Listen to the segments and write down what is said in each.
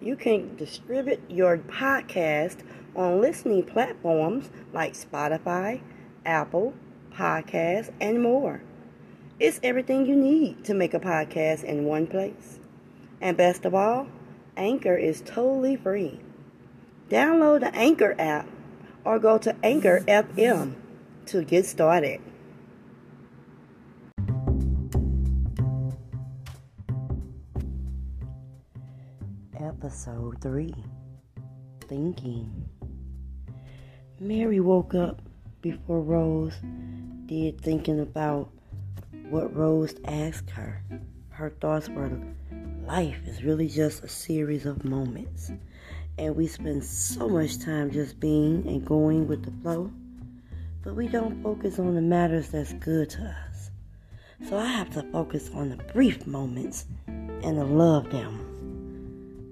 you can distribute your podcast on listening platforms like Spotify, Apple, Podcasts, and more. It's everything you need to make a podcast in one place. And best of all, Anchor is totally free. Download the Anchor app or go to Anchor FM to get started. Episode 3 Thinking. Mary woke up before Rose did thinking about what Rose asked her. Her thoughts were life is really just a series of moments, and we spend so much time just being and going with the flow, but we don't focus on the matters that's good to us. So I have to focus on the brief moments and to love them.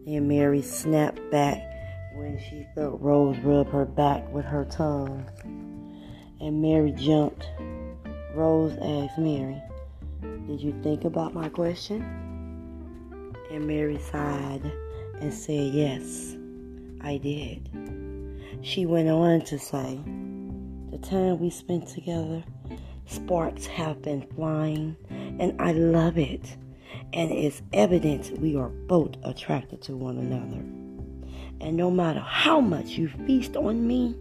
Then Mary snapped back when she felt Rose rub her back with her tongue. And Mary jumped. Rose asked Mary, Did you think about my question? And Mary sighed and said, Yes, I did. She went on to say, The time we spent together, sparks have been flying, and I love it and it's evident we are both attracted to one another. And no matter how much you feast on me,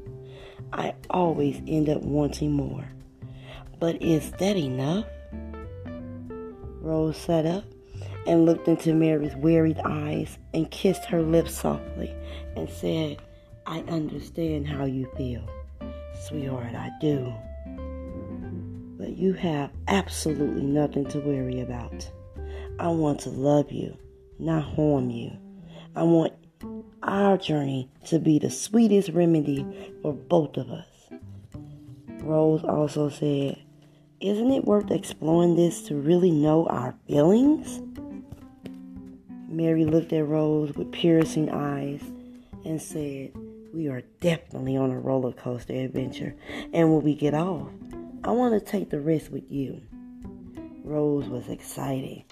I always end up wanting more. But is that enough? Rose sat up and looked into Mary's wearied eyes and kissed her lips softly and said, I understand how you feel. Sweetheart, I do. But you have absolutely nothing to worry about. I want to love you, not harm you. I want our journey to be the sweetest remedy for both of us. Rose also said, Isn't it worth exploring this to really know our feelings? Mary looked at Rose with piercing eyes and said, We are definitely on a roller coaster adventure, and when we get off, I want to take the risk with you. Rose was excited.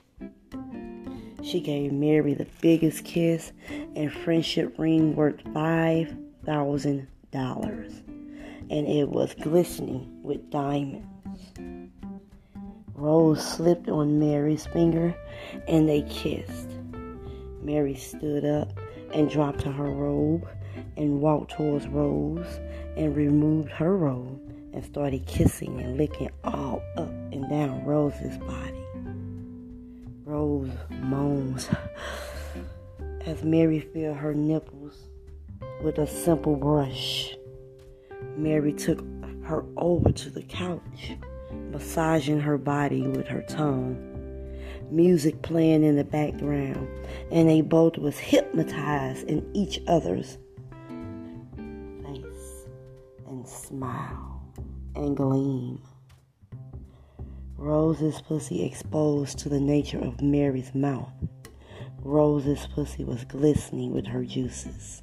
She gave Mary the biggest kiss and friendship ring worth $5,000. And it was glistening with diamonds. Rose slipped on Mary's finger and they kissed. Mary stood up and dropped her robe and walked towards Rose and removed her robe and started kissing and licking all up and down Rose's body. Rose moans as Mary filled her nipples with a simple brush. Mary took her over to the couch, massaging her body with her tongue. Music playing in the background, and they both was hypnotized in each other's face and smile and gleam. Rose's pussy exposed to the nature of Mary's mouth. Rose's pussy was glistening with her juices.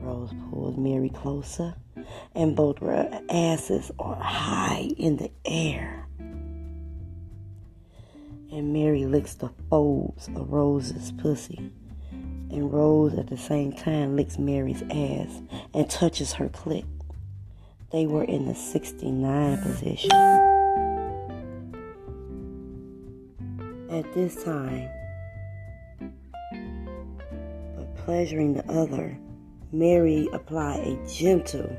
Rose pulled Mary closer, and both their asses are high in the air. And Mary licks the folds of Rose's pussy. And Rose at the same time licks Mary's ass and touches her clit. They were in the 69 position. At this time, but pleasuring the other, Mary applied a gentle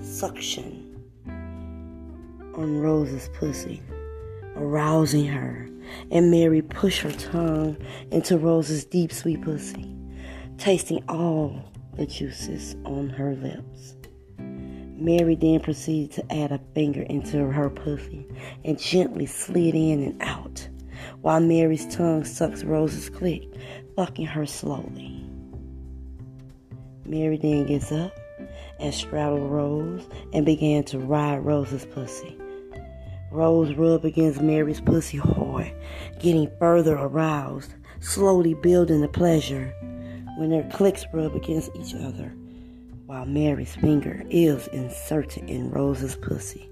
suction on Rose's pussy, arousing her, and Mary pushed her tongue into Rose's deep, sweet pussy, tasting all the juices on her lips. Mary then proceeded to add a finger into her pussy and gently slid in and out, while Mary's tongue sucks Rose's clit, fucking her slowly. Mary then gets up and straddled Rose and began to ride Rose's pussy. Rose rubbed against Mary's pussy hard, getting further aroused, slowly building the pleasure when their clicks rub against each other, while Mary's finger is inserted in Rose's pussy.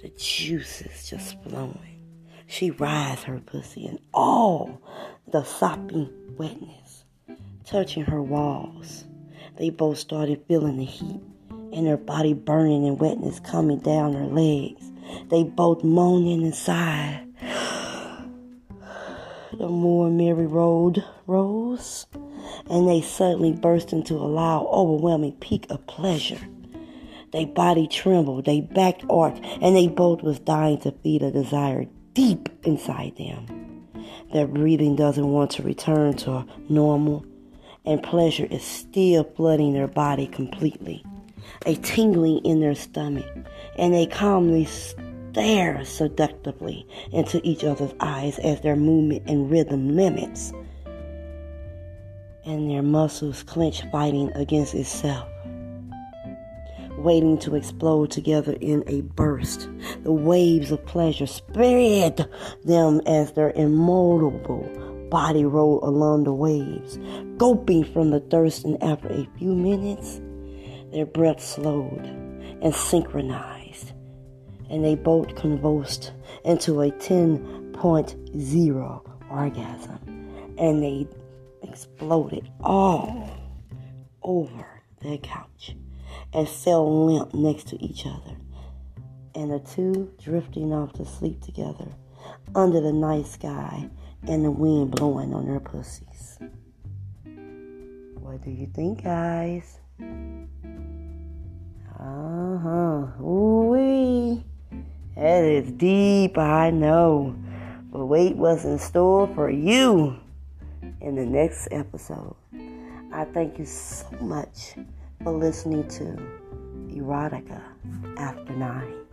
The juices just flowing. She rides her pussy in all the sopping wetness, touching her walls. They both started feeling the heat and their body burning and wetness coming down their legs. They both moaning inside. The more Mary rode, rose, and they suddenly burst into a loud, overwhelming peak of pleasure. They body trembled, they backed arched, and they both was dying to feed a desire deep inside them. Their breathing doesn't want to return to normal, and pleasure is still flooding their body completely. A tingling in their stomach, and they calmly stare seductively into each other's eyes as their movement and rhythm limits, and their muscles clench, fighting against itself waiting to explode together in a burst. The waves of pleasure spread them as their immobile body rolled along the waves, gulping from the thirst, and after a few minutes, their breath slowed and synchronized, and they both convulsed into a 10.0 orgasm, and they exploded all over their couch and fell limp next to each other, and the two drifting off to sleep together under the night sky and the wind blowing on their pussies. What do you think, guys? Uh huh. Ooh. That is deep, I know. But wait what's in store for you in the next episode. I thank you so much for listening to Erotica After Nine.